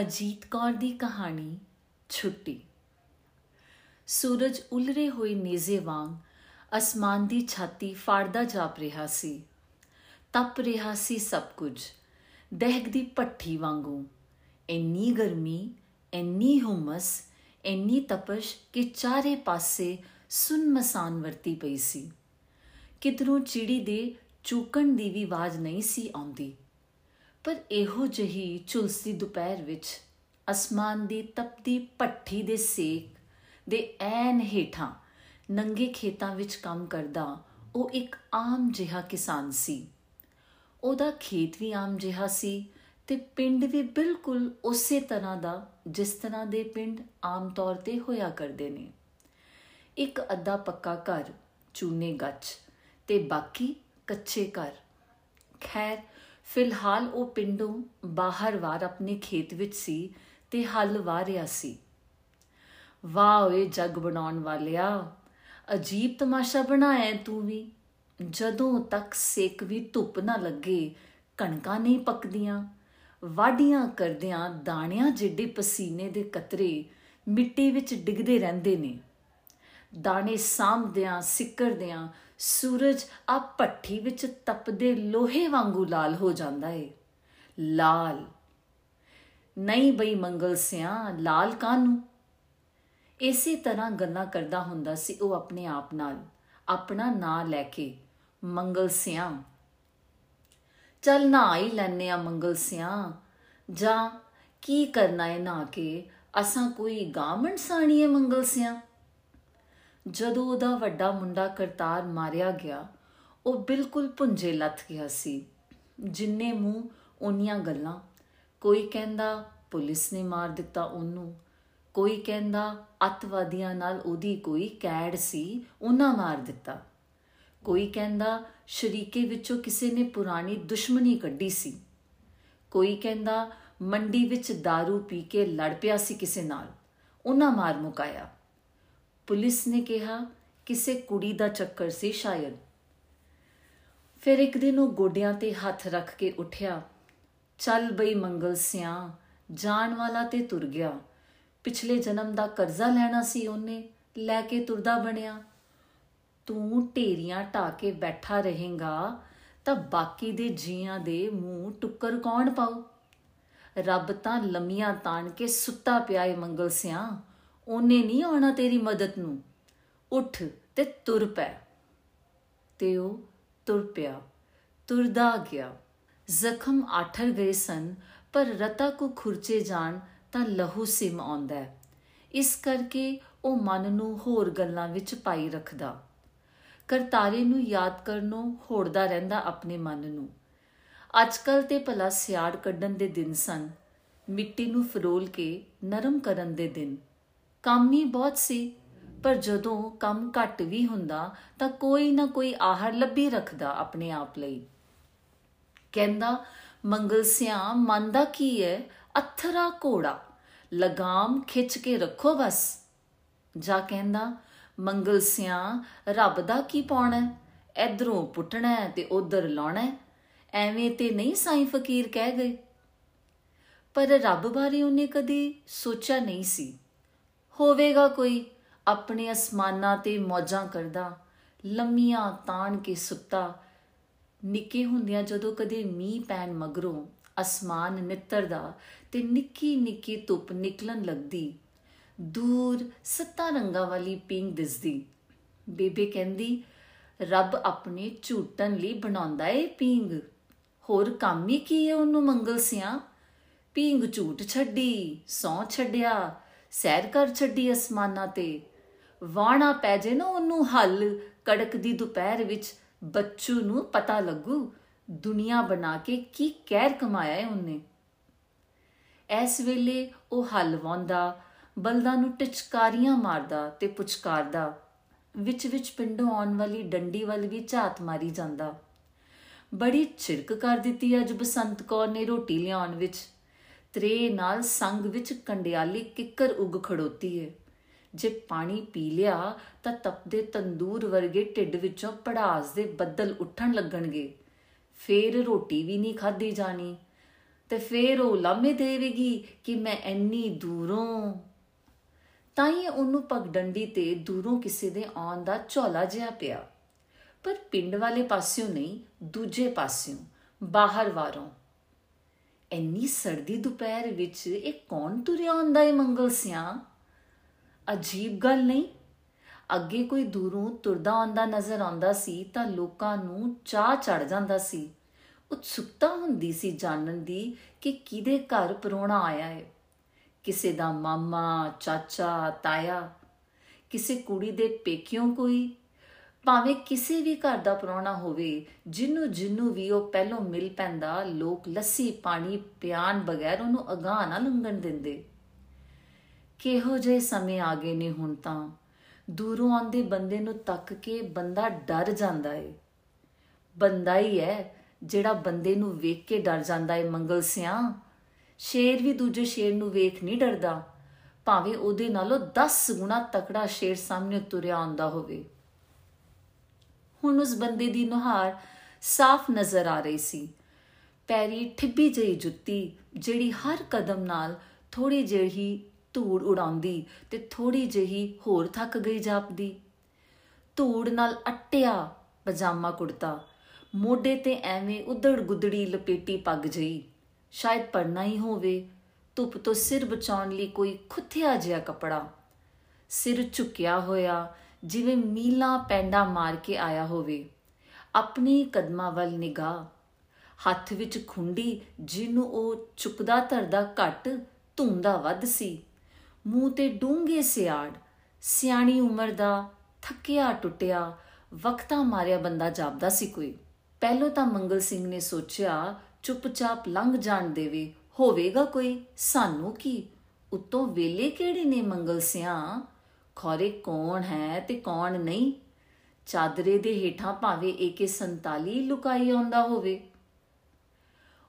ਅਜੀਤ ਕੌਰ ਦੀ ਕਹਾਣੀ ਛੁੱਟੀ। ਸੂਰਜ ਉਲਰੇ ਹੋਏ ਨੇਜ਼ੇ ਵਾਂਗ ਅਸਮਾਨ ਦੀ ਛਾਤੀ ਫਾੜਦਾ ਜਾਪ ਰਿਹਾ ਸੀ। ਤਪ ਰਿਹਾ ਸੀ ਸਭ ਕੁਝ ਦਹਿਕਦੀ ਪੱਠੀ ਵਾਂਗੂ। ਇੰਨੀ ਗਰਮੀ, ਇੰਨੀ ਹੁਮਸ, ਇੰਨੀ ਤਪਸ਼ ਕਿ ਚਾਰੇ ਪਾਸੇ ਸੁਨਮਸਾਨ ਵਰਤੀ ਪਈ ਸੀ। ਕਿਧਰੋਂ ਚਿੜੀ ਦੇ ਚੂਕਣ ਦੀ ਵੀ ਆਵਾਜ਼ ਨਹੀਂ ਸੀ ਆਉਂਦੀ। ਪਰ ਇਹੋ ਜਹੀ ਝੁਲਸੀ ਦੁਪਹਿਰ ਵਿੱਚ ਅਸਮਾਨ ਦੀ ਤਪਦੀ ਪੱਠੀ ਦੇ ਸੇਕ ਦੇ ਐਨ ਹੇਠਾਂ ਨੰਗੇ ਖੇਤਾਂ ਵਿੱਚ ਕੰਮ ਕਰਦਾ ਉਹ ਇੱਕ ਆਮ ਜਿਹਾ ਕਿਸਾਨ ਸੀ। ਉਹਦਾ ਖੇਤ ਵੀ ਆਮ ਜਿਹਾ ਸੀ ਤੇ ਪਿੰਡ ਵੀ ਬਿਲਕੁਲ ਉਸੇ ਤਰ੍ਹਾਂ ਦਾ ਜਿਸ ਤਰ੍ਹਾਂ ਦੇ ਪਿੰਡ ਆਮ ਤੌਰ ਤੇ ਹੋਇਆ ਕਰਦੇ ਨੇ। ਇੱਕ ਅੱਧਾ ਪੱਕਾ ਘਰ, ਚੂਨੇ ਗੱਚ ਤੇ ਬਾਕੀ ਕੱਚੇ ਘਰ। ਖੈਰ ਫਿਲਹਾਲ ਉਹ ਪਿੰਡੋਂ ਬਾਹਰ ਵਾਰ ਆਪਣੇ ਖੇਤ ਵਿੱਚ ਸੀ ਤੇ ਹੱਲ ਵਾਰਿਆ ਸੀ। ਵਾਹ ਓਏ ਜਗ ਬਣਾਉਣ ਵਾਲਿਆ, ਅਜੀਬ ਤਮਾਸ਼ਾ ਬਣਾਇਆ ਤੂੰ ਵੀ। ਜਦੋਂ ਤੱਕ ਸੇਕ ਵੀ ਧੁੱਪ ਨਾ ਲੱਗੇ, ਕਣਕਾਂ ਨਹੀਂ ਪੱਕਦੀਆਂ, ਵਾਢੀਆਂ ਕਰਦਿਆਂ ਦਾਣਿਆਂ ਜਿੱਡੇ ਪਸੀਨੇ ਦੇ ਕਤਰੇ ਮਿੱਟੀ ਵਿੱਚ ਡਿੱਗਦੇ ਰਹਿੰਦੇ ਨੇ। ਦਾਣੇ ਸਾਂਭਦਿਆਂ, ਸਿੱਕਰਦਿਆਂ ਸੂਰਜ ਆ ਪੱਠੀ ਵਿੱਚ ਤਪਦੇ ਲੋਹੇ ਵਾਂਗੂ ਲਾਲ ਹੋ ਜਾਂਦਾ ਏ। ਲਾਲ। ਨਹੀਂ ਬਈ ਮੰਗਲ ਸਿਆ, ਲਾਲ ਕਾਨੂੰ ਇਸੇ ਤਰ੍ਹਾਂ ਗੱਲਾਂ ਕਰਦਾ ਹੁੰਦਾ ਸੀ ਉਹ ਆਪਣੇ ਆਪ ਨਾਲ, ਆਪਣਾ ਨਾਂ ਲੈ ਕੇ, ਮੰਗਲ ਸਿਆ। ਚੱਲ ਨਾ ਹੀ ਲੈਨੇ ਆ ਮੰਗਲ ਸਿਆ। ਜਾਂ ਕੀ ਕਰਨਾ ਹੈ ਨਾ ਕੇ? ਅਸਾਂ ਕੋਈ ਗਾਮਣ ਸਾਣੀ ਹੈ ਮੰਗਲ ਸਿਆ? ਜਦੋਂ ਉਹਦਾ ਵੱਡਾ ਮੁੰਡਾ ਕਰਤਾਰ ਮਾਰਿਆ ਗਿਆ, ਉਹ ਬਿਲਕੁਲ ਪੁੰਜੇ ਲੱਥ ਗਿਆ ਸੀ। ਜਿੰਨੇ ਮੂੰਹ ਉਹਨੀਆਂ ਗੱਲਾਂ। ਕੋਈ ਕਹਿੰਦਾ ਪੁਲਿਸ ਨੇ ਮਾਰ ਦਿੱਤਾ ਉਹਨੂੰ। ਕੋਈ ਕਹਿੰਦਾ ਅਤਵਾਦੀਆਂ ਨਾਲ ਉਹਦੀ ਕੋਈ ਕੈੜ ਸੀ, ਉਹਨਾਂ ਮਾਰ ਦਿੱਤਾ। ਕੋਈ ਕਹਿੰਦਾ ਸ਼ਰੀਕੇ ਵਿੱਚੋਂ ਕਿਸੇ ਨੇ ਪੁਰਾਣੀ ਦੁਸ਼ਮਣੀ ਕੱਢੀ ਸੀ। ਕੋਈ ਕਹਿੰਦਾ ਮੰਡੀ ਵਿੱਚ दारू ਪੀ ਕੇ ਲੜ ਪਿਆ ਸੀ ਕਿਸੇ ਨਾਲ। ਉਹਨਾਂ ਮਾਰ ਮੁਕਾਇਆ। ਪੁਲਿਸ ਨੇ ਕਿਹਾ ਕਿਸੇ ਕੁੜੀ ਦਾ ਚੱਕਰ ਸੀ ਸ਼ਾਇਦ। ਫਿਰ ਇੱਕ ਦਿਨ ਉਹ ਗੋਡਿਆਂ ਤੇ ਹੱਥ ਰੱਖ ਕੇ ਉੱਠਿਆ। ਚੱਲ ਬਈ ਮੰਗਲ ਸਿਆ, ਜਾਣ ਵਾਲਾ ਤੇ ਤੁਰ ਗਿਆ। ਪਿਛਲੇ ਜਨਮ ਦਾ ਕਰਜ਼ਾ ਲੈਣਾ ਸੀ ਉਹਨੇ, ਲੈ ਕੇ ਤੁਰਦਾ ਬਣਿਆ। ਤੂੰ ਢੇਰੀਆਂ ਢਾ ਕੇ ਬੈਠਾ ਰਹੇਗਾ, ਤਾਂ ਬਾਕੀ ਦੇ ਜੀਆਂ ਦੇ ਮੂੰਹ ਟੁੱਕਰ ਕੌਣ ਪਾਉ ਰੱਬ ਤਾਂ ਲੰਮੀਆਂ ਤਾਣ ਕੇ ਸੁੱਤਾ ਪਿਆ ਏ ਮੰਗਲ ਸਿਆ। ਉਹਨੇ ਨਹੀਂ ਆਉਣਾ ਤੇਰੀ ਮਦਦ ਨੂੰ। ਉੱਠ ਤੇ ਤੁਰ ਪੈ। ਤੇ ਉਹ ਤੁਰ ਪਿਆ। ਤੁਰਦਾ ਗਿਆ। ਜ਼ਖਮ ਆਠਰ ਗਏ ਸਨ, ਪਰ ਰਤਾ ਕੋ ਖੁਰਚੇ ਜਾਣ ਤਾਂ ਲਹੂ ਸਿਮ ਆਉਂਦਾ ਇਸ ਕਰਕੇ ਉਹ ਮਨ ਨੂੰ ਹੋਰ ਗੱਲਾਂ ਵਿੱਚ ਪਾਈ ਰੱਖਦਾ। ਕਰਤਾਰੇ ਨੂੰ ਯਾਦ ਕਰਨੋਂ ਹੋੜਦਾ ਰਹਿੰਦਾ ਆਪਣੇ ਮਨ ਨੂੰ। ਅੱਜਕੱਲ ਤੇ ਭਲਾ ਸਿਆੜ ਕੱਢਣ ਦੇ ਦਿਨ ਸਨ। ਮਿੱਟੀ ਨੂੰ ਫਰੋਲ ਕੇ ਨਰਮ ਕਰਨ ਦੇ ਦਿਨ। ਕੰਮ ਹੀ ਬਹੁਤ ਸੀ। ਪਰ ਜਦੋਂ ਕੰਮ ਘੱਟ ਵੀ ਹੁੰਦਾ, ਤਾਂ ਕੋਈ ਨਾ ਕੋਈ ਆਹਰ ਲੱਭੀ ਰੱਖਦਾ ਆਪਣੇ ਆਪ ਲਈ। ਕਹਿੰਦਾ, ਮੰਗਲ ਸਿਆ ਮਨ ਦਾ ਕੀ ਹੈ ਅਥਰਾ ਘੋੜਾ, ਲਗਾਮ ਖਿੱਚ ਕੇ ਰੱਖੋ ਬਸ। ਜਾ ਕਹਿੰਦਾ, ਮੰਗਲ ਸਿਆ ਰੱਬ ਦਾ ਕੀ ਪਾਉਣਾ? ਇਧਰੋਂ ਪੁੱਟਣਾ ਤੇ ਉਧਰ ਲਾਉਣਾ ਐਵੇਂ ਤੇ ਨਹੀਂ ਸਾਈਂ ਫਕੀਰ ਕਹਿ ਗਏ? ਪਰ ਰੱਬ ਬਾਰੇ ਉਹਨੇ ਕਦੀ ਸੋਚਿਆ ਨਹੀਂ ਸੀ। ਹੋਵੇਗਾ ਕੋਈ। ਆਪਣੇ ਅਸਮਾਨਾਂ ਤੇ ਮੌਜਾਂ ਕਰਦਾ, ਲੰਮੀਆਂ ਤਾਣ ਕੇ ਸੁੱਤਾ। ਨਿੱਕੇ ਹੁੰਦਿਆਂ ਜਦੋਂ ਕਦੇ ਮੀਂਹ ਪੈਣ ਮਗਰੋਂ ਅਸਮਾਨ ਨਿੱਤਰਦਾ ਤੇ ਨਿੱਕੀ ਨਿੱਕੀ ਧੁੱਪ ਨਿਕਲਣ ਲੱਗਦੀ। ਦੂਰ ਸੱਤਾ ਰੰਗਾਂ ਵਾਲੀ ਪਿੰਗ ਦਿਸਦੀ। ਬੇਬੇ ਕਹਿੰਦੀ, ਰੱਬ ਆਪਣੇ ਝੂਟਣ ਲਈ ਬਣਾਉਂਦਾ ਏ ਪਿੰਗ ਹੋਰ ਕੰਮ ਹੀ ਕੀ ਹੈ ਉਹਨੂੰ ਮੰਗਲ ਸਿਆ? ਪਿੰਗ ਝੂਟ ਛੱਡੀ ਸੌ ਛੱਡਿਆ। ਸੈਰ ਕਰ ਛੱਡੀ ਅਸਮਾਨਾਂ ਤੇ। ਵਾਣਾ ਪੈ ਜੇ ਨਾ ਉਹਨੂੰ ਹੱਲ, ਕੜਕ ਦੀ ਦੁਪਹਿਰ ਵਿੱਚ ਬੱਚੂ ਨੂੰ ਪਤਾ ਲੱਗੂ ਦੁਨੀਆ ਬਣਾ ਕੇ ਕੀ ਕਹਿਰ ਕਮਾਇਆ ਹੈ ਉਹਨੇ। ਐਸ ਵੇਲੇ ਉਹ ਹੱਲ ਵਾਉਂਦਾ ਬਲਦਾਂ ਨੂੰ ਟਚਕਾਰੀਆਂ ਮਾਰਦਾ ਤੇ ਪੁਚਕਾਰਦਾ, ਵਿੱਚ ਵਿੱਚ ਪਿੰਡੋਂ ਆਉਣ ਵਾਲੀ ਡੰਡੀ ਵੱਲ ਵੀ ਝਾਤ ਮਾਰੀ ਜਾਂਦਾ। ਬੜੀ ਚਿਰਕ ਕਰ ਦਿੱਤੀ ਅੱਜ ਬਸੰਤ ਕੌਰ ਨੇ ਰੋਟੀ ਲਿਆਉਣ ਵਿੱਚ। ਤਰੇ ਨਾਲ ਸੰਗ ਵਿੱਚ ਕੰਡਿਆਲੀ ਕਿੱਕਰ ਉੱਗ ਖੜੋਤੀ ਏ। ਜੇ ਪਾਣੀ ਪੀ ਲਿਆ ਤਾਂ ਤਪਦੇ ਤੰਦੂਰ ਵਰਗੇ ਢਿੱਡ ਵਿੱਚੋਂ ਪੜਾਸ ਦੇ ਬੱਦਲ ਉੱਠਣ ਲੱਗਣਗੇ। ਫੇਰ ਰੋਟੀ ਵੀ ਨਹੀਂ ਖਾਧੀ ਜਾਣੀ ਤੇ ਫੇਰ ਉਹ ਲਾਮੇ ਦੇਵੇਗੀ ਕਿ ਮੈਂ ਇੰਨੀ ਦੂਰੋਂ। ਤਾਂ ਹੀ ਉਹਨੂੰ ਪਗਡੰਡੀ ਤੇ ਦੂਰੋਂ ਕਿਸੇ ਦੇ ਆਉਣ ਦਾ ਝੋਲਾ ਜਿਹਾ ਪਿਆ। ਪਰ ਪਿੰਡ ਵਾਲੇ ਪਾਸਿਓਂ ਨਹੀਂ, ਦੂਜੇ ਪਾਸਿਓਂ, ਬਾਹਰ ਵਾਰੋਂ। ਇੰਨੀ ਸਰਦੀ ਦੁਪਹਿਰ ਵਿੱਚ ਇਹ ਕੌਣ ਤੁਰਿਆ ਆਉਂਦਾ ਏ ਮੰਗਲ ਸਿਆਂ ਅਜੀਬ ਗੱਲ ਨਹੀਂ। ਅੱਗੇ ਕੋਈ ਦੂਰੋਂ ਤੁਰਦਾ ਆਉਂਦਾ ਨਜ਼ਰ ਆਉਂਦਾ ਸੀ ਤਾਂ ਲੋਕਾਂ ਨੂੰ ਚਾਹ ਚੜ ਜਾਂਦਾ ਸੀ। ਉਤਸੁਕਤਾ ਹੁੰਦੀ ਸੀ ਜਾਣਨ ਦੀ ਕਿ ਕਿਹਦੇ ਘਰ ਪਰੋਣਾ ਆਇਆ ਹੈ ਕਿਸੇ ਦਾ ਮਾਮਾ, ਚਾਚਾ, ਤਾਇਆ, ਕਿਸੇ ਕੁੜੀ ਦੇ ਪੇਕਿਓਂ ਕੋਈ ਭਾਵੇਂ ਕਿਸੇ ਵੀ ਘਰ ਦਾ ਪਰੋਣਾ ਹੋਵੇ, ਜਿੰਨੂੰ ਜਿੰਨੂੰ ਵੀ ਉਹ ਪਹਿਲੋਂ ਮਿਲ ਪੈਂਦਾ, ਲੋਕ ਲੱਸੀ, ਪਾਣੀ ਪਿਆਨ ਬਗੈਰ ਉਹਨੂੰ ਅਗਾਹ ਨਾ ਲੰਘਣ ਦਿੰਦੇ। ਕਿਹੋ ਜਿਹੇ ਸਮੇਂ ਆ ਗਏ ਨੇ ਹੁਣ ਤਾਂ। ਦੂਰੋਂ ਆਉਂਦੇ ਬੰਦੇ ਨੂੰ ਤੱਕ ਕੇ ਬੰਦਾ ਡਰ ਜਾਂਦਾ ਏ। ਬੰਦਾ ਹੀ ਹੈ ਜਿਹੜਾ ਬੰਦੇ ਨੂੰ ਵੇਖ ਕੇ ਡਰ ਜਾਂਦਾ ਏ, ਮੰਗਲ ਸਿਆਂ ਸ਼ੇਰ ਵੀ ਦੂਜੇ ਸ਼ੇਰ ਨੂੰ ਵੇਖ ਨਹੀਂ ਡਰਦਾ। ਭਾਵੇਂ ਉਹਦੇ ਨਾਲੋਂ 10 ਗੁਣਾ ਤਕੜਾ ਸ਼ੇਰ ਸਾਹਮਣੇ ਤੁਰਿਆ ਆਉਂਦਾ ਹੋਵੇ। ਹੁਣ ਉਸ ਬੰਦੇ ਦੀ ਨੁਹਾਰ ਸਾਫ਼ ਨਜ਼ਰ ਆ ਰਹੀ ਸੀ। ਪੈਰੀ ਠਿੱਬੀ ਜਿਹੀ ਜੁੱਤੀ, ਜਿਹੜੀ ਹਰ ਕਦਮ ਨਾਲ ਥੋੜੀ ਜਿਹੀ ਧੂੜ ਉਡਾਉਂਦੀ ਤੇ ਥੋੜੀ ਜਿਹੀ ਹੋਰ ਥੱਕ ਗਈ ਜਾਪਦੀ। ਧੂੜ ਨਾਲ ਅਟਿਆ ਪਜਾਮਾ ਕੁੜਤਾ, ਮੋਢੇ ਤੇ ਐਵੇਂ ਉਧੜ ਗੁਦੜੀ ਲਪੇਟੀ ਪੱਗ ਜਈ ਸ਼ਾਇਦ ਪੜਨਾ ਹੀ ਹੋਵੇ, ਧੁੱਪ ਤੋਂ ਸਿਰ ਬਚਾਉਣ ਲਈ ਕੋਈ ਖੁੱਥਿਆ ਜਿਹਾ ਕਪੜਾ। ਸਿਰ ਝੁਕਿਆ ਹੋਇਆ ਜਿਵੇਂ ਮੀਲਾ ਪੈਂਡਾ ਮਾਰ ਕੇ ਆਇਆ ਹੋਵੇ, ਆਪਣੀ ਕਦਮਾਂ ਵੱਲ ਨਿਗਾਹ, ਹੱਥ ਵਿੱਚ ਖੁੰਡੀ ਜਿਹਨੂੰ ਉਹ ਚੁੱਕਦਾ ਧਰਦਾ ਘੱਟ, ਧੁੰਦਾ ਵੱਧ ਸੀ। ਮੂੰਹ ਤੇ ਡੂੰਘੇ ਸਿਆੜ, ਸਿਆਣੀ ਉਮਰ ਦਾ ਥੱਕਿਆ ਟੁੱਟਿਆ, ਵਕਤਾ ਮਾਰਿਆ ਬੰਦਾ ਜਾਪਦਾ ਸੀ ਕੋਈ। ਪਹਿਲੋ ਤਾਂ ਮੰਗਲ ਸਿੰਘ ਨੇ ਸੋਚਿਆ, ਚੁੱਪਚਾਪ ਲੰਘ ਜਾਣ ਦੇਵੇ, ਹੋਵੇਗਾ ਕੋਈ, ਸਾਨੂੰ ਕੀ? ਉਤੋਂ ਵੇਲੇ ਕਿਹੜੇ ਨੇ ਮੰਗਲ ਸਿਆਂ? ਖੋਰੇ ਕੌਣ ਹੈ ਤੇ ਕੌਣ ਨਹੀਂ? ਚਾਦਰੇ ਦੇ ਹੇਠਾਂ ਭਾਵੇਂ AK47 ਲੁਕਾਈ ਆਉਂਦਾ ਹੋਵੇ।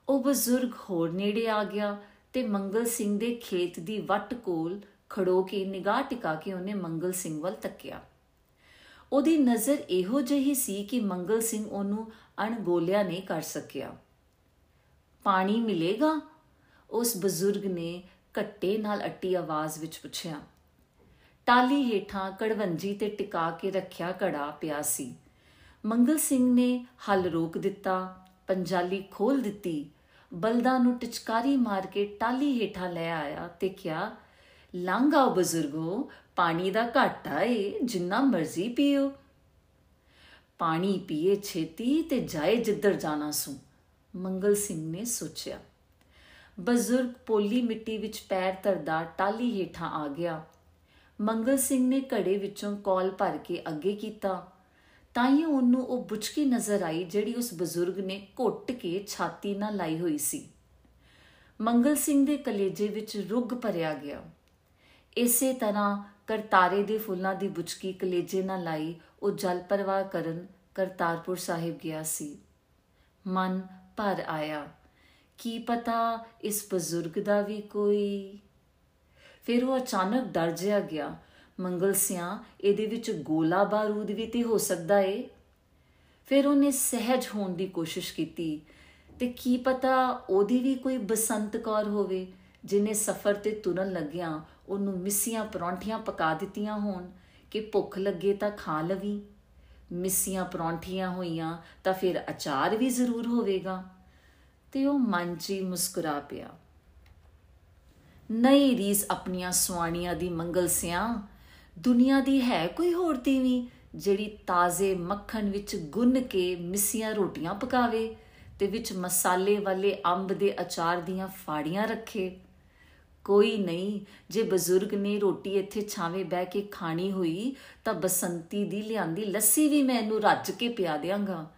ਉਹ ਬਜ਼ੁਰਗ ਹੋਰ ਨੇੜੇ ਆ ਗਿਆ ਤੇ ਮੰਗਲ ਸਿੰਘ ਦੇ ਖੇਤ ਦੀ ਵੱਟ ਕੋਲ ਖੜੋ ਕੇ ਨਿਗਾਹ ਟਿਕਾ ਕੇ ਉਹਨੇ ਮੰਗਲ ਸਿੰਘ ਵੱਲ ਤੱਕਿਆ। ਉਹਦੀ ਨਜ਼ਰ ਇਹੋ ਜਿਹੀ ਸੀ ਕਿ ਮੰਗਲ ਸਿੰਘ ਉਹਨੂੰ ਅਣਗੋਲਿਆ ਨਹੀਂ ਕਰ ਸਕਿਆ। ਪਾਣੀ ਮਿਲੇਗਾ? ਉਸ ਬਜ਼ੁਰਗ ਨੇ ਕੱਟੇ ਨਾਲ ਅੱਟੀ ਆਵਾਜ਼ ਵਿੱਚ ਪੁੱਛਿਆ। ਟਾਲੀ ਹੇਠਾਂ ਕੜਵੰਜੀ ਤੇ ਟਿਕਾ ਕੇ ਰੱਖਿਆ ਕੜਾ ਪਿਆ ਸੀ। ਮੰਗਲ ਸਿੰਘ ਨੇ ਹਲ ਰੋਕ ਦਿੱਤਾ, ਪੰਜਾਲੀ ਖੋਲ ਦਿੱਤੀ। ਬਲਦਾ ਨੂੰ ਟਿਚਕਾਰੀ ਮਾਰ ਕੇ ਟਾਲੀ ਹੇਠਾਂ ਲੈ ਆਇਆ ਤੇ ਕਿਹਾ, ਲੰਘ ਬਜ਼ੁਰਗੋ, ਪਾਣੀ ਦਾ ਘਾਟਾ ਏ, ਜਿੰਨਾ ਮਰਜ਼ੀ ਪੀਓ। ਪਾਣੀ ਪੀਏ ਛੇਤੀ ਤੇ ਜਾਏ ਜਿੱਧਰ ਜਾਣਾ ਸੂ। ਮੰਗਲ ਸਿੰਘ ਨੇ ਸੋਚਿਆ। ਬਜ਼ੁਰਗ ਪੋਲੀ ਮਿੱਟੀ ਵਿੱਚ ਪੈਰ ਧਰਦਾ ਟਾਲੀ ਹੇਠਾਂ ਆ ਗਿਆ। ਮੰਗਲ ਸਿੰਘ ਨੇ ਘੜੇ ਵਿੱਚੋਂ ਕੌਲ ਭਰ ਕੇ ਅੱਗੇ ਕੀਤਾ। ਤਾਂ ਹੀ ਉਹਨੂੰ ਉਹ ਬੁਚਕੀ ਨਜ਼ਰ ਆਈ ਜਿਹੜੀ ਉਸ ਬਜ਼ੁਰਗ ਨੇ ਘੁੱਟ ਕੇ ਛਾਤੀ ਨਾਲ ਲਾਈ ਹੋਈ ਸੀ। ਮੰਗਲ ਸਿੰਘ ਦੇ ਕਲੇਜੇ ਵਿੱਚ ਰੁੱਗ ਭਰਿਆ ਗਿਆ। ਇਸੇ ਤਰ੍ਹਾਂ ਕਰਤਾਰੇ ਦੇ ਫੁੱਲਾਂ ਦੀ ਬੁਚਕੀ ਕਲੇਜੇ ਨਾਲ ਲਾਈ ਉਹ ਜਲ ਪ੍ਰਵਾਹ ਕਰਨ ਕਰਤਾਰਪੁਰ ਸਾਹਿਬ ਗਿਆ ਸੀ। ਮਨ ਭਰ ਆਇਆ। ਕੀ ਪਤਾ ਇਸ ਬਜ਼ੁਰਗ ਦਾ ਵੀ ਕੋਈ ਫਿਰ ਉਹ ਅਚਾਨਕ ਡਰ ਜਿਹਾ ਗਿਆ। ਮੰਗਲ ਸਿਆਂ ਇਹਦੇ ਵਿੱਚ ਗੋਲਾ ਬਾਰੂਦ ਵੀ ਤੇ ਹੋ ਸਕਦਾ ਏ। ਫਿਰ ਉਹਨੇ ਸਹਿਜ ਹੋਣ ਦੀ ਕੋਸ਼ਿਸ਼ ਕੀਤੀ। ਤੇ ਕੀ ਪਤਾ ਉਹਦੀ ਵੀ ਕੋਈ ਬਸੰਤ ਕੌਰ ਹੋਵੇ ਜਿਨੇ ਸਫ਼ਰ ਤੇ ਤੁਰਨ ਲੱਗਿਆਂ ਉਹਨੂੰ ਮਿੱਸੀਆਂ ਪਰੌਂਠੀਆਂ ਪਕਾ ਦਿੱਤੀਆਂ ਹੋਣ ਕਿ ਭੁੱਖ ਲੱਗੇ ਤਾਂ ਖਾ ਲਵੀ। ਮਿੱਸੀਆਂ ਪਰੌਂਠੀਆਂ ਹੋਈਆਂ ਤਾਂ ਫਿਰ ਅਚਾਰ ਵੀ ਜ਼ਰੂਰ ਹੋਵੇਗਾ। ਤੇ ਉਹ ਮਨ 'ਚ ਹੀ ਮੁਸਕਰਾ ਪਿਆ। ਨਈ ਰੀਸ ਆਪਣੀਆਂ ਸੁਆਣੀਆਂ ਦੀ ਮੰਗਲ ਸਿਆਂ। ਦੁਨੀਆ ਦੀ ਹੈ ਕੋਈ ਹੋਰ ਤੀਵੀਂ, ਜਿਹੜੀ ਤਾਜ਼ੇ ਮੱਖਣ ਵਿੱਚ ਗੁੰਨ ਕੇ ਮਿੱਸੀਆਂ ਰੋਟੀਆਂ ਪਕਾਵੇ ਤੇ ਵਿੱਚ ਮਸਾਲੇ ਵਾਲੇ ਅੰਬ ਦੇ ਅਚਾਰ ਦੀਆਂ ਫਾੜੀਆਂ ਰੱਖੇ। ਕੋਈ ਨਹੀਂ ਜੇ ਬਜ਼ੁਰਗ ਨੇ ਰੋਟੀ ਇੱਥੇ ਛਾਵੇਂ ਬਹਿ ਕੇ ਖਾਣੀ ਹੋਈ, ਤਾਂ ਬਸੰਤੀ ਦੀ ਲਿਆਂਦੀ ਲੱਸੀ ਵੀ ਮੈਂ ਇਹਨੂੰ ਰੱਜ ਕੇ ਪਿਆ ਦਿਆਂਗਾ।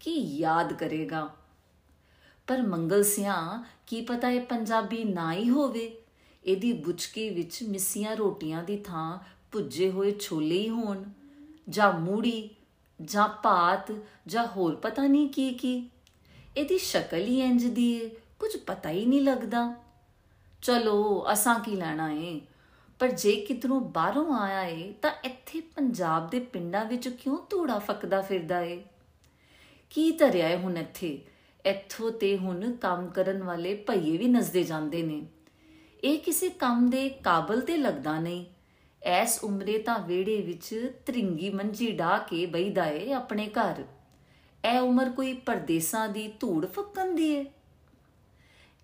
ਕੀ ਯਾਦ ਕਰੇਗਾ? ਪਰ ਮੰਗਲ ਸਿਆਂ, ਕੀ ਪਤਾ ਇਹ ਪੰਜਾਬੀ ਨਾ ਹੀ ਹੋਵੇ। ਇਹਦੀ ਬੁਚਕੀ ਵਿੱਚ ਮਿੱਸੀਆਂ ਰੋਟੀਆਂ ਦੀ ਥਾਂ ਭੁੱਜੇ ਹੋਏ ਛੋਲੇ ਹੀ ਹੋਣ, ਜਾਂ ਮੂੜੀ, ਜਾਂ ਭਾਤ, ਜਾਂ ਹੋਰ ਪਤਾ ਨਹੀਂ ਕੀ ਕੀ। ਇਹਦੀ ਸ਼ਕਲ ਹੀ ਇੰਜ ਦੀ ਹੈ ਕੁਝ ਪਤਾ ਹੀ ਨਹੀਂ ਲੱਗਦਾ। ਚਲੋ, ਅਸਾਂ ਕੀ ਲੈਣਾ ਏ? ਪਰ ਜੇ ਕਿਧਰੋਂ ਬਾਹਰੋਂ ਆਇਆ ਏ, ਤਾਂ ਇੱਥੇ ਪੰਜਾਬ ਦੇ ਪਿੰਡਾਂ ਵਿੱਚ ਕਿਉਂ ਧੂੜਾ ਫੱਕਦਾ ਫਿਰਦਾ ਏ? ਕੀ ਧਰਿਆ ਏ ਹੁਣ ਇੱਥੇ? ਇੱਥੋਂ ਤੇ ਹੁਣ ਕੰਮ ਕਰਨ ਵਾਲੇ ਭਈਏ ਵੀ ਨਸਦੇ ਜਾਂਦੇ ਨੇ। ਇਹ ਕਿਸੇ ਕੰਮ ਦੇ ਕਾਬਲ ਤੇ ਲੱਗਦਾ ਨਹੀਂ। ਐਸ ਉਮਰੇ ਤਾਂ ਵਿਹੜੇ ਵਿੱਚ ਤ੍ਰਿੰਗੀ ਮੰਜੀ ਢਾ ਕੇ ਬੈਠਦਾ ਏ ਆਪਣੇ ਘਰ। ਐ ਉਮਰ ਕੋਈ ਪਰਦੇਸਾਂ ਦੀ ਧੂੜ ਫੱਕਣ ਦੀ ਏ।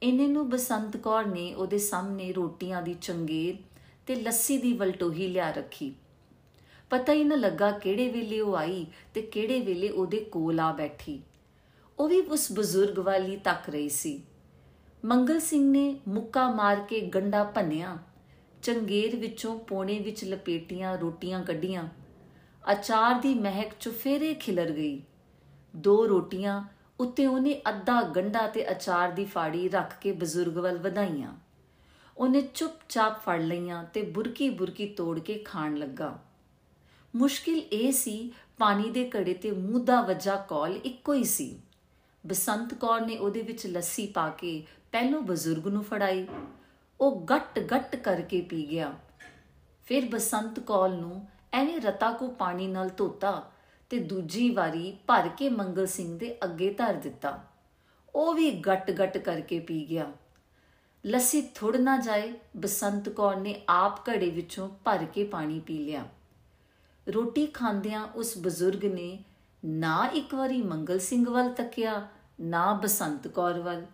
ਇਹਨੇ ਨੂੰ ਬਸੰਤ ਕੌਰ ਨੇ ਉਹਦੇ ਸਾਹਮਣੇ ਰੋਟੀਆਂ ਦੀ ਚੰਗੇਰ ਤੇ ਲੱਸੀ ਦੀ ਵਲਟੋਹੀ ਲਿਆ ਰੱਖੀ। ਪਤਾ ਹੀ ਨਾ ਲੱਗਾ ਕਿਹੜੇ ਵੇਲੇ ਉਹ ਆਈ ਤੇ ਕਿਹੜੇ ਵੇਲੇ ਉਹਦੇ ਕੋਲ ਆ ਬੈਠੀ। ਉਹ ਵੀ ਉਸ ਬਜ਼ੁਰਗ ਵਾਲੀ ਤੱਕ ਰਹੀ ਸੀ। ਮੰਗਲ ਸਿੰਘ ਨੇ ਮੁੱਕਾ ਮਾਰ ਕੇ ਗੰਡਾ ਭੰਨਿਆ। ਚੰਗੇਰ ਵਿੱਚੋਂ ਪੋਣੇ ਵਿੱਚ ਲਪੇਟੀਆਂ ਰੋਟੀਆਂ ਕੱਢੀਆਂ। ਅਚਾਰ ਦੀ ਮਹਿਕ ਚੁਫੇਰੇ ਖਿਲਰ ਗਈ। ਦੋ ਰੋਟੀਆਂ ਉੱਤੇ ਉਹਨੇ ਅੱਧਾ ਗੰਡਾ ਤੇ ਅਚਾਰ ਦੀ ਫਾੜੀ ਰੱਖ ਕੇ ਬਜ਼ੁਰਗ ਵੱਲ ਵਧਾਈਆਂ। ਉਹਨੇ ਚੁੱਪਚਾਪ ਫੜ ਲਈਆਂ ਤੇ ਬੁਰਕੀ ਬੁਰਕੀ ਤੋੜ ਕੇ ਖਾਣ ਲੱਗਾ। ਮੁਸ਼ਕਿਲ ਇਹ ਸੀ, ਪਾਣੀ ਦੇ ਘੜੇ ਤੇ ਮੂੰਹ ਦਾ ਵੱਜਾ ਕੌਲ ਇੱਕੋ ਹੀ ਸੀ। ਬਸੰਤ ਕੌਰ ਨੇ ਉਹਦੇ ਵਿੱਚ ਲੱਸੀ ਪਾ ਕੇ ਪਹਿਲੋਂ ਬਜ਼ੁਰਗ ਨੂੰ ਫੜਾਈ। ਉਹ ਗੱਟ ਗੱਟ ਕਰਕੇ ਪੀ ਗਿਆ। ਫਿਰ ਬਸੰਤ ਕੌਰ ਨੂੰ ਐਵੇਂ ਰਤਾ ਕੋ ਪਾਣੀ ਨਾਲ ਧੋਤਾ ਤੇ ਦੂਜੀ ਵਾਰੀ ਭਰ ਕੇ ਮੰਗਲ ਸਿੰਘ ਦੇ ਅੱਗੇ ਧਰ ਦਿੱਤਾ। ਉਹ ਵੀ ਗੱਟ ਗੱਟ ਕਰਕੇ ਪੀ ਗਿਆ। ਲੱਸੀ ਥੋੜ ਨਾ ਜਾਏ, ਬਸੰਤ ਕੌਰ ਨੇ ਆਪ ਘੜੇ ਵਿੱਚੋਂ ਭਰ ਕੇ ਪਾਣੀ ਪੀ ਲਿਆ। ਰੋਟੀ ਖਾਂਦਿਆਂ ਉਸ ਬਜ਼ੁਰਗ ਨੇ ਨਾ ਇੱਕ ਵਾਰੀ ਮੰਗਲ ਸਿੰਘ ਵੱਲ ਤੱਕਿਆ, ਨਾ ਬਸੰਤ ਕੌਰ ਵੱਲ।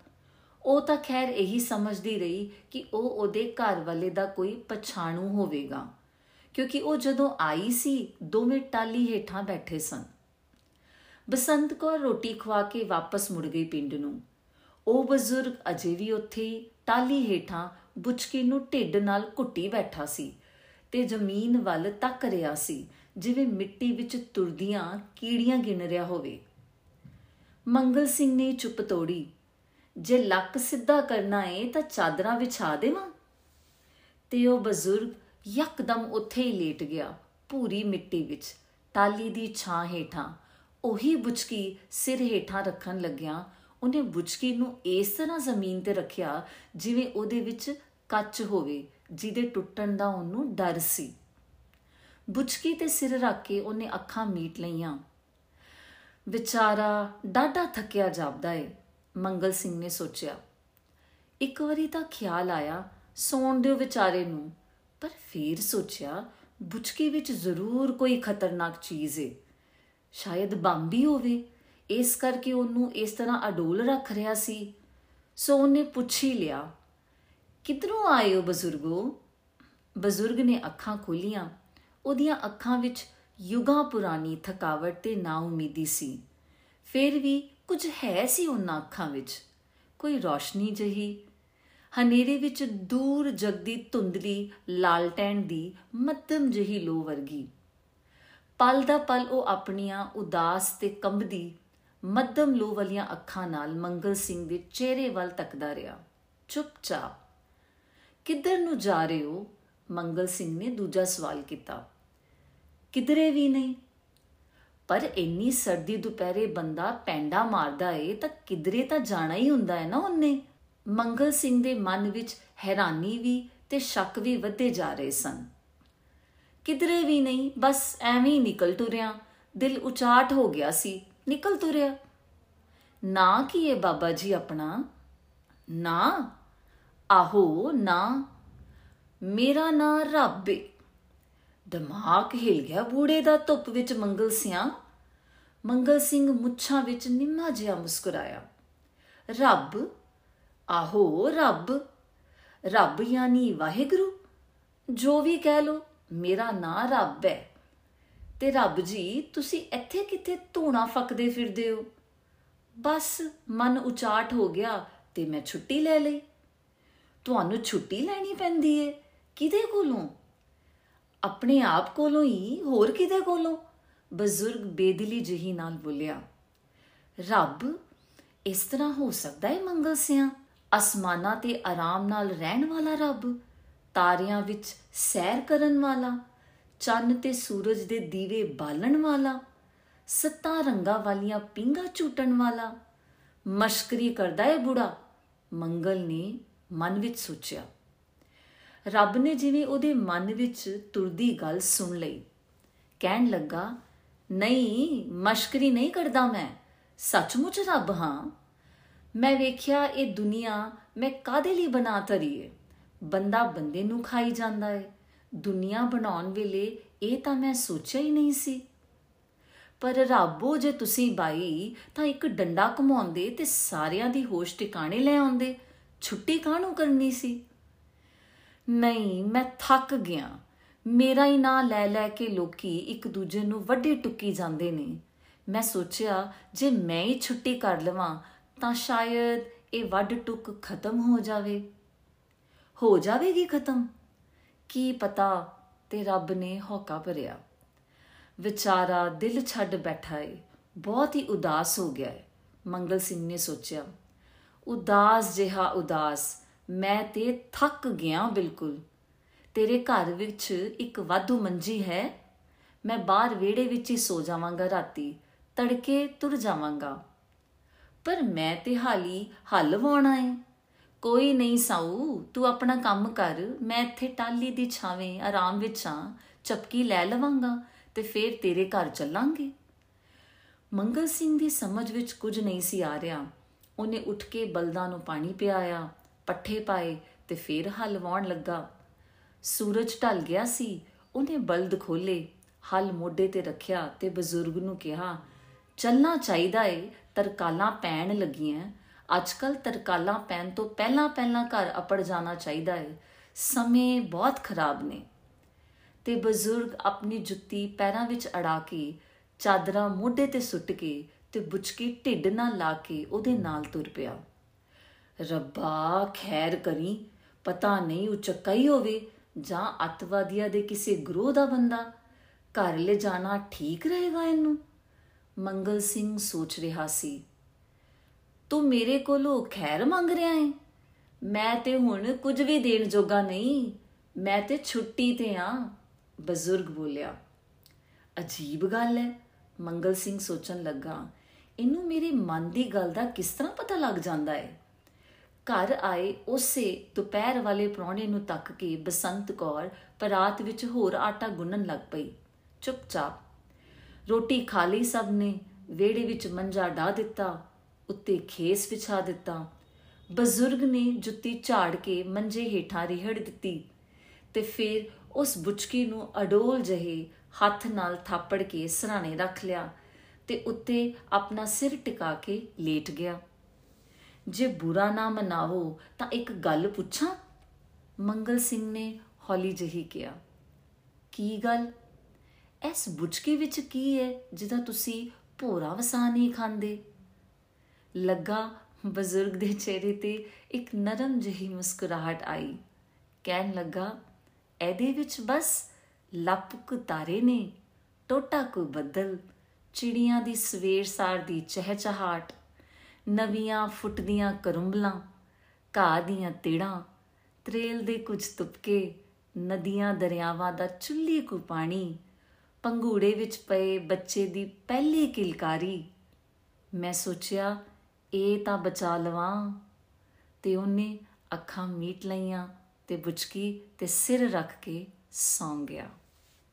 ਉਹ ਤਾਂ ਖੈਰ ਇਹੀ ਸਮਝਦੀ ਰਹੀ ਕਿ ਉਹ ਉਹਦੇ ਘਰ ਵਾਲੇ ਦਾ ਕੋਈ ਪਛਾਣੂ ਹੋਵੇਗਾ। ਕਿਉਂਕਿ ਉਹ ਜਦੋਂ ਆਈ ਸੀ, ਦੋਵੇਂ ਟਾਲੀ ਹੇਠਾਂ ਬੈਠੇ ਸਨ। ਬਸੰਤ ਕੌਰ ਰੋਟੀ ਖਵਾ ਕੇ ਵਾਪਸ ਮੁੜ ਗਈ ਪਿੰਡ ਨੂੰ। ਉਹ ਬਜ਼ੁਰਗ ਅਜੇ ਵੀ ਉੱਥੇ ਹੀ ਟਾਲੀ ਹੇਠਾਂ ਬੁਚਕੀ ਨੂੰ ਢਿੱਡ ਨਾਲ ਘੁੱਟੀ ਬੈਠਾ ਸੀ ਤੇ ਜ਼ਮੀਨ ਵੱਲ ਤੱਕ ਰਿਹਾ ਸੀ, ਜਿਵੇਂ ਮਿੱਟੀ ਵਿੱਚ ਤੁਰਦੀਆਂ ਕੀੜੀਆਂ ਗਿਣ ਰਿਹਾ ਹੋਵੇ। ਮੰਗਲ ਸਿੰਘ ਨੇ ਚੁੱਪ ਤੋੜੀ। ਜੇ ਲੱਕ ਸਿੱਧਾ ਕਰਨਾ ਏ ਤਾਂ ਚਾਦਰਾਂ ਵਿਛਾ ਦੇਵਾਂ? ਤੇ ਉਹ ਬਜ਼ੁਰਗ ਯਕਦਮ ਉੱਥੇ ਹੀ ਲੇਟ ਗਿਆ ਪੂਰੀ ਮਿੱਟੀ ਵਿੱਚ ਟਾਲੀ ਦੀ ਛਾਂ ਹੇਠਾਂ। ਉਹੀ ਬੁਚਕੀ ਸਿਰ ਹੇਠਾਂ ਰੱਖਣ ਲੱਗਿਆ, ਉਹਨੇ ਬੁਚਕੀ ਨੂੰ ਇਸ ਤਰ੍ਹਾਂ ਜ਼ਮੀਨ ਤੇ ਰੱਖਿਆ ਜਿਵੇਂ ਉਹਦੇ ਵਿੱਚ ਕੱਚ ਹੋਵੇ, ਜਿਹਦੇ ਟੁੱਟਣ ਦਾ ਉਹਨੂੰ ਡਰ ਸੀ। ਬੁਚਕੀ ਤੇ ਸਿਰ ਰੱਖ ਕੇ ਉਹਨੇ ਅੱਖਾਂ ਮੀਟ ਲਈਆਂ। ਵਿਚਾਰਾ ਡਾਡਾ ਥੱਕਿਆ ਜਾਪਦਾ ਏ। ਮੰਗਲ ਸਿੰਘ ਨੇ ਸੋਚਿਆ। ਇੱਕ ਵਾਰੀ ਤਾਂ ਖਿਆਲ ਆਇਆ ਸੌਣ ਦਿਓ ਵਿਚਾਰੇ ਨੂੰ, ਪਰ ਫੇਰ ਸੋਚਿਆ ਬੁਚਕੀ ਵਿੱਚ ਜ਼ਰੂਰ ਕੋਈ ਖਤਰਨਾਕ ਚੀਜ਼ ਏ। ਸ਼ਾਇਦ ਬੰਬੀ ਹੋਵੇ, ਇਸ ਕਰਕੇ ਉਹਨੂੰ ਇਸ ਤਰ੍ਹਾਂ ਅਡੋਲ ਰੱਖ ਰਿਹਾ ਸੀ। ਸੋ ਉਹਨੇ ਪੁੱਛ ਹੀ ਲਿਆ, ਕਿਧਰੋਂ ਆਏ ਹੋ ਬਜ਼ੁਰਗੋ? ਬਜ਼ੁਰਗ ਨੇ ਅੱਖਾਂ ਖੋਲੀਆਂ। ਉਹਦੀਆਂ ਅੱਖਾਂ ਵਿੱਚ ਯੁਗਾਂ ਪੁਰਾਣੀ ਥਕਾਵਟ ਤੇ ਨਾਉਮੀਦੀ ਸੀ। ਫਿਰ ਵੀ ਕੁਝ ਹੈ ਸੀ ਉਹਨਾਂ ਅੱਖਾਂ ਵਿੱਚ? ਕੋਈ ਰੋਸ਼ਨੀ ਜਹੀ? ਹਨੇਰੇ ਵਿੱਚ ਦੂਰ ਜਗਦੀ ਧੁੰਦਲੀ ਲਾਲਟੈਣ ਦੀ ਮੱਧਮ ਜਹੀ ਲੋ ਵਰਗੀ। ਪਲ ਦਾ ਪਲ ਉਹ ਆਪਣੀਆਂ ਉਦਾਸ ਤੇ ਕੰਬਦੀ ਮੱਧਮ ਲੋ ਵਾਲੀਆਂ ਅੱਖਾਂ ਨਾਲ ਮੰਗਲ ਸਿੰਘ ਦੇ ਚਿਹਰੇ ਵੱਲ ਤੱਕਦਾ ਰਿਹਾ। ਚੁੱਪਚਾਪ। ਕਿੱਧਰ ਨੂੰ ਜਾ ਰਹੇ ਹੋ? ਮੰਗਲ ਸਿੰਘ ਨੇ ਦੂਜਾ ਸਵਾਲ ਕੀਤਾ। ਕਿਧਰੇ ਵੀ ਨਹੀਂ। ਪਰ ਇੰਨੀ ਸਰਦੀ ਦੁਪਹਿਰੇ ਬੰਦਾ ਪੈਂਡਾ ਮਾਰਦਾ ਏ, ਤਾਂ ਕਿਧਰੇ ਤਾਂ ਜਾਣਾ ਹੀ ਹੁੰਦਾ ਹੈ ਨਾ ਉਹਨੇ। ਮੰਗਲ ਸਿੰਘ ਦੇ ਮਨ ਵਿੱਚ ਹੈਰਾਨੀ ਵੀ ਤੇ ਸ਼ੱਕ ਵੀ ਵੱਧੇ ਜਾ ਰਹੇ ਸਨ। ਕਿਧਰੇ ਵੀ ਨਹੀਂ, ਬਸ ਐਵੇਂ ਹੀ ਨਿਕਲ ਤੁਰਿਆ। ਦਿਲ ਉਚਾਟ ਹੋ ਗਿਆ ਸੀ, ਨਿਕਲ ਤੁਰਿਆ। ਨਾ ਕੀ ਇਹ ਬਾਬਾ ਜੀ ਆਪਣਾ? ਨਾ। ਆਹੋ, ਨਾ। ਮੇਰਾ ਨਾਂ ਰੱਬ ਏ। ਦਿਮਾਗ ਹਿਲ ਗਿਆ ਬੂੜੇ ਦਾ ਧੁੱਪ ਵਿੱਚ ਮੰਗਲ ਸਿਆਂ। ਮੰਗਲ ਸਿੰਘ ਮੁੱਛਾਂ ਵਿੱਚ ਨਿੰਮਾ ਜਿਹਾ ਮੁਸਕਰਾਇਆ। ਰੱਬ, ਆਹੋ ਰੱਬ। ਰੱਬ ਯਾਨੀ ਵਾਹਿਗੁਰੂ। ਜੋ ਵੀ ਕਹਿ ਲੋ ਮੇਰਾ ਨਾਂ ਰੱਬ ਹੈ ਤੇ ਰੱਬ ਜੀ, ਤੁਸੀਂ ਇੱਥੇ ਕਿੱਥੇ ਧੂਣਾ ਫੱਕਦੇ ਫਿਰਦੇ ਹੋ? ਬਸ ਮਨ ਉਚਾਟ ਹੋ ਗਿਆ ਤੇ ਮੈਂ ਛੁੱਟੀ ਲੈ ਲਈ। ਤੁਹਾਨੂੰ ਛੁੱਟੀ ਲੈਣੀ ਪੈਂਦੀ ਏ। ਕਿਹਦੇ ਕੋਲੋਂ? ਆਪਣੇ ਆਪ ਕੋਲੋਂ ਹੀ? ਹੋਰ ਕਿਹਦੇ ਕੋਲੋਂ? ਬਜ਼ੁਰਗ ਬੇਦਿਲੀ ਜਹੀ ਨਾਲ ਬੋਲਿਆ, ਰੱਬ, ਇਸ ਤਰ੍ਹਾਂ ਹੋ ਸਕਦਾ ਹੈ ਮੰਗਲ ਸਿਆਂ? ਅਸਮਾਨਾਂ ਤੇ ਆਰਾਮ ਨਾਲ ਰਹਿਣ ਵਾਲਾ ਰੱਬ, ਤਾਰਿਆਂ ਵਿੱਚ ਸੈਰ ਕਰਨ ਵਾਲਾ, ਚੰਨ ਤੇ ਸੂਰਜ ਦੇ ਦੀਵੇ ਬਾਲਣ ਵਾਲਾ, ਸੱਤਾਂ ਰੰਗਾਂ ਵਾਲੀਆਂ ਪਿੰਗਾ ਝੂਟਣ ਵਾਲਾ, ਮਸ਼ਕਰੀ ਕਰਦਾ ਹੈ ਬੁੜਾ? ਮੰਗਲ ਨੇ ਮਨ ਵਿੱਚ ਸੋਚਿਆ। ਰੱਬ ਨੇ ਜਿਵੇਂ ਉਹਦੇ ਮਨ ਵਿੱਚ ਤੁਰਦੀ ਗੱਲ ਸੁਣ ਲਈ। ਕਹਿਣ ਲੱਗਾ ਨਹੀਂ, ਮਸ਼ਕਰੀ ਨਹੀਂ ਕਰਦਾ ਮੈਂ। ਸੱਚਮੁੱਚ ਰੱਬ ਹਾਂ। ਮੈਂ ਵੇਖਿਆ ਇਹ ਦੁਨੀਆ ਮੈਂ ਕਾਦੇ ਲਈ ਬਣਾ ਤਰੀ ਏ ਬੰਦਾ ਬੰਦੇ ਨੂੰ ਖਾਈ ਜਾਂਦਾ ਏ। ਦੁਨੀਆ ਬਣਾਉਣ ਵੇਲੇ ਇਹ ਤਾਂ ਮੈਂ ਸੋਚਿਆ ਹੀ ਨਹੀਂ ਸੀ। ਪਰ ਰੱਬੋ, ਜੇ ਤੁਸੀਂ ਬਾਈ, ਤਾਂ ਇੱਕ ਡੰਡਾ ਘਮਾਉਂਦੇ ਤੇ ਸਾਰਿਆਂ ਦੀ ਹੋਸ਼ ਟਿਕਾਣੇ ਲੈ ਆਉਂਦੇ। ਛੁੱਟੀ ਕਾਹਨੂੰ ਕਰਨੀ ਸੀ? ਨਹੀਂ, ਮੈਂ ਥੱਕ ਗਿਆ। ਮੇਰਾ ਹੀ ਨਾਂ ਲੈ ਲੈ ਕੇ ਲੋਕੀ ਇੱਕ ਦੂਜੇ ਨੂੰ ਵੱਡੇ ਟੁੱਕੀ ਜਾਂਦੇ ਨੇ। ਮੈਂ ਸੋਚਿਆ, ਜੇ ਮੈਂ ਹੀ ਛੁੱਟੀ ਕਰ ਲਵਾਂ, ਤਾਂ ਸ਼ਾਇਦ ਇਹ ਵੱਡ ਟੁੱਕ ਖਤਮ ਹੋ ਜਾਵੇ। ਹੋ ਜਾਵੇਗੀ ਖਤਮ? ਕੀ ਪਤਾ? ਤੇ ਰੱਬ ਨੇ ਹੌਕਾ ਭਰਿਆ। ਵਿਚਾਰਾ ਦਿਲ ਛੱਡ ਬੈਠਾ ਏ। ਬਹੁਤ ਹੀ ਉਦਾਸ ਹੋ ਗਿਆ ਏ। ਮੰਗਲ ਸਿੰਘ ਨੇ ਸੋਚਿਆ, ਉਦਾਸ ਜਿਹਾ ਉਦਾਸ, ਮੈਂ ਤੇ ਥੱਕ ਗਿਆ ਬਿਲਕੁਲ। ਤੇਰੇ ਘਰ ਵਿੱਚ ਇੱਕ ਵਾਧੂ ਮੰਜੀ ਹੈ, ਮੈਂ ਬਾਹਰ ਵਿਹੜੇ ਵਿੱਚ ਹੀ ਸੋ ਜਾਵਾਂਗਾ ਰਾਤੀ, ਤੜਕੇ ਤੁਰ ਜਾਵਾਂਗਾ। ਪਰ ਮੈਂ ਤੇ ਹਾਲੀ ਹੱਲ ਵਾਉਣਾ ਏ। ਕੋਈ ਨਹੀਂ ਸਾਊ, ਤੂੰ ਆਪਣਾ ਕੰਮ ਕਰ, ਮੈਂ ਇੱਥੇ ਟਾਲੀ ਦੀ ਛਾਵੇਂ ਆਰਾਮ ਵਿੱਚ ਆ ਚਪਕੀ ਲੈ ਲਵਾਂਗਾ ਤੇ ਫੇਰ ਤੇਰੇ ਘਰ ਚੱਲਾਂਗੇ। ਮੰਗਲ ਸਿੰਘ ਦੀ ਸਮਝ ਵਿੱਚ ਕੁਝ ਨਹੀਂ ਸੀ ਆ ਰਿਹਾ। ਉਹਨੇ ਉੱਠ ਕੇ ਬਲਦਾਂ ਨੂੰ ਪਾਣੀ ਪਿਆਇਆ, ਪੱਠੇ ਪਾਏ ਤੇ ਫੇਰ ਹਲ ਵਾਉਣ ਲੱਗਾ। ਸੂਰਜ ਢਲ ਗਿਆ ਸੀ। ਉਹਨੇ ਬਲਦ ਖੋਲੇ ਹਲ ਮੋਢੇ ਤੇ ਰੱਖਿਆ ਤੇ ਬਜ਼ੁਰਗ ਨੂੰ ਕਿਹਾ, ਚੱਲਣਾ ਚਾਹੀਦਾ ਏ, ਤਰਕਾਲਾਂ ਪੈਣ ਲੱਗੀਆਂ। ਅੱਜਕੱਲ ਤਰਕਾਲਾਂ ਪੈਣ ਤੋਂ ਪਹਿਲਾਂ ਪਹਿਲਾਂ ਘਰ ਅਪੜ ਜਾਣਾ ਚਾਹੀਦਾ ਏ। ਸਮੇਂ ਬਹੁਤ ਖਰਾਬ ਨੇ। ਤੇ ਬਜ਼ੁਰਗ ਆਪਣੀ ਜੁੱਤੀ ਪੈਰਾਂ ਵਿੱਚ ਅੜਾ ਕੇ, ਚਾਦਰਾਂ ਮੋਢੇ ਤੇ ਸੁੱਟ ਕੇ ਤੇ ਬੁਚਕੀ ਢਿੱਡ ਨਾਲ ਲਾ ਕੇ ਉਹਦੇ ਨਾਲ ਤੁਰ ਪਿਆ। ਰੱਬਾ, ਖੈਰ ਕਰੀ, ਪਤਾ ਨਹੀਂ, ਉਹ ਚੱਕਾ ਹੀ ਹੋਵੇ। ਜਾਂ ਅਤਵਾਦੀਆਂ ਦੇ ਕਿਸੇ ਗਰੋਹ ਦਾ ਬੰਦਾ? ਘਰ ਲੈ ਜਾਣਾ ਠੀਕ ਰਹੇਗਾ ਇਹਨੂੰ? ਮੰਗਲ ਸਿੰਘ ਸੋਚ ਰਿਹਾ ਸੀ। ਤੂੰ ਮੇਰੇ ਕੋਲੋਂ ਖੈਰ ਮੰਗ ਰਿਹਾ ਹੈ ਮੈਂ ਤੇ ਹੁਣ ਕੁਝ ਵੀ ਦੇਣ ਜੋਗਾ ਨਹੀਂ। ਮੈਂ ਤੇ ਛੁੱਟੀ ਤੇ ਆ, ਬਜ਼ੁਰਗ ਬੋਲਿਆ। ਅਜੀਬ ਗੱਲ ਹੈ ਮੰਗਲ ਸਿੰਘ ਸੋਚਣ ਲੱਗਾ। ਇਹਨੂੰ ਮੇਰੇ ਮਨ ਦੀ ਗੱਲ ਦਾ ਕਿਸ ਤਰ੍ਹਾਂ ਪਤਾ ਲੱਗ ਜਾਂਦਾ ਹੈ ਘਰ ਆਏ ਉਸੇ ਦੁਪਹਿਰ ਵਾਲੇ ਪ੍ਰਾਣੇ ਨੂੰ ਤੱਕ ਕੇ ਬਸੰਤ ਕੌਰ ਪਰਾਤ ਵਿੱਚ ਹੋਰ ਆਟਾ ਗੁੰਨਣ ਲੱਗ ਪਈ। ਚੁੱਪਚਾਪ ਰੋਟੀ ਖਾ ਲਈ ਸਭ ਨੇ ਵੇੜੇ ਵਿੱਚ ਮੰਜਾ ਢਾ ਦਿੱਤਾ, ਉੱਤੇ ਖੇਸ ਵਿਛਾ ਦਿੱਤਾ। ਬਜ਼ੁਰਗ ਨੇ ਜੁੱਤੀ ਝਾੜ ਕੇ ਮੰਜੇ ਹੇਠਾਂ ਰਿਹੜ ਦਿੱਤੀ ਤੇ ਫਿਰ ਉਸ ਬੁਚਕੀ ਨੂੰ ਅਡੋਲ ਜਹੇ ਹੱਥ ਨਾਲ ਥਾਪੜ ਕੇ ਸਰਾਣੇ ਰੱਖ ਲਿਆ ਤੇ ਉੱਤੇ ਆਪਣਾ ਸਿਰ ਟਿਕਾ ਕੇ ਲੇਟ ਗਿਆ। ਜੇ ਬੁਰਾ ਨਾ ਮਨਾਵੋ ਤਾਂ ਇੱਕ ਗੱਲ ਪੁੱਛਾਂ? ਮੰਗਲ ਸਿੰਘ ਨੇ ਹੌਲੀ ਜਹੀ ਕਿਹਾ, ਕੀ ਗੱਲ? ਇਸ ਬੁਚਕੀ ਵਿੱਚ ਕੀ ਹੈ ਜਿਹਦਾ ਤੁਸੀਂ ਭੋਰਾ ਵਸਾ ਨਹੀਂ ਖਾਂਦੇ? ਲੱਗਾ ਬਜ਼ੁਰਗ ਦੇ ਚਿਹਰੇ ਤੇ ਇੱਕ ਨਰਮ ਜਿਹੀ ਮੁਸਕਰਾਹਟ ਆਈ। ਕਹਿਣ ਲੱਗਾ, ਇਹਦੇ ਵਿੱਚ ਬਸ ਲੱਪਕ ਤਾਰੇ ਨੇ, ਟੋਟਾ ਕੋ ਬੱਦਲ, ਚਿੜੀਆਂ ਦੀ ਸਵੇਰ ਸਾਰ ਦੀ ਚਹਿਚਹਾਟ। ਨਵੀਆਂ ਫੁੱਟਦੀਆਂ ਕਰੁੰਬਲਾਂ, ਘਾਹ ਦੀਆਂ ਤਿੜਾਂ, ਤਰੇਲ ਦੇ ਕੁਝ ਤੁਪਕੇ, ਨਦੀਆਂ ਦਰਿਆਵਾਂ ਦਾ ਚੁੱਲੀ ਕੋ ਪਾਣੀ ਪੰਗੂੜੇ ਵਿੱਚ ਪਏ ਬੱਚੇ ਦੀ ਪਹਿਲੀ ਕਿਲਕਾਰੀ। ਮੈਂ ਸੋਚਿਆ, ਇਹ ਤਾਂ ਬਚਾ ਲਵਾਂ। ਤੇ ਉਹਨੇ ਅੱਖਾਂ ਮੀਟ ਲਈਆਂ ਤੇ ਬੁਚਕੀ ਤੇ ਸਿਰ ਰੱਖ ਕੇ ਸੌਂ ਗਿਆ।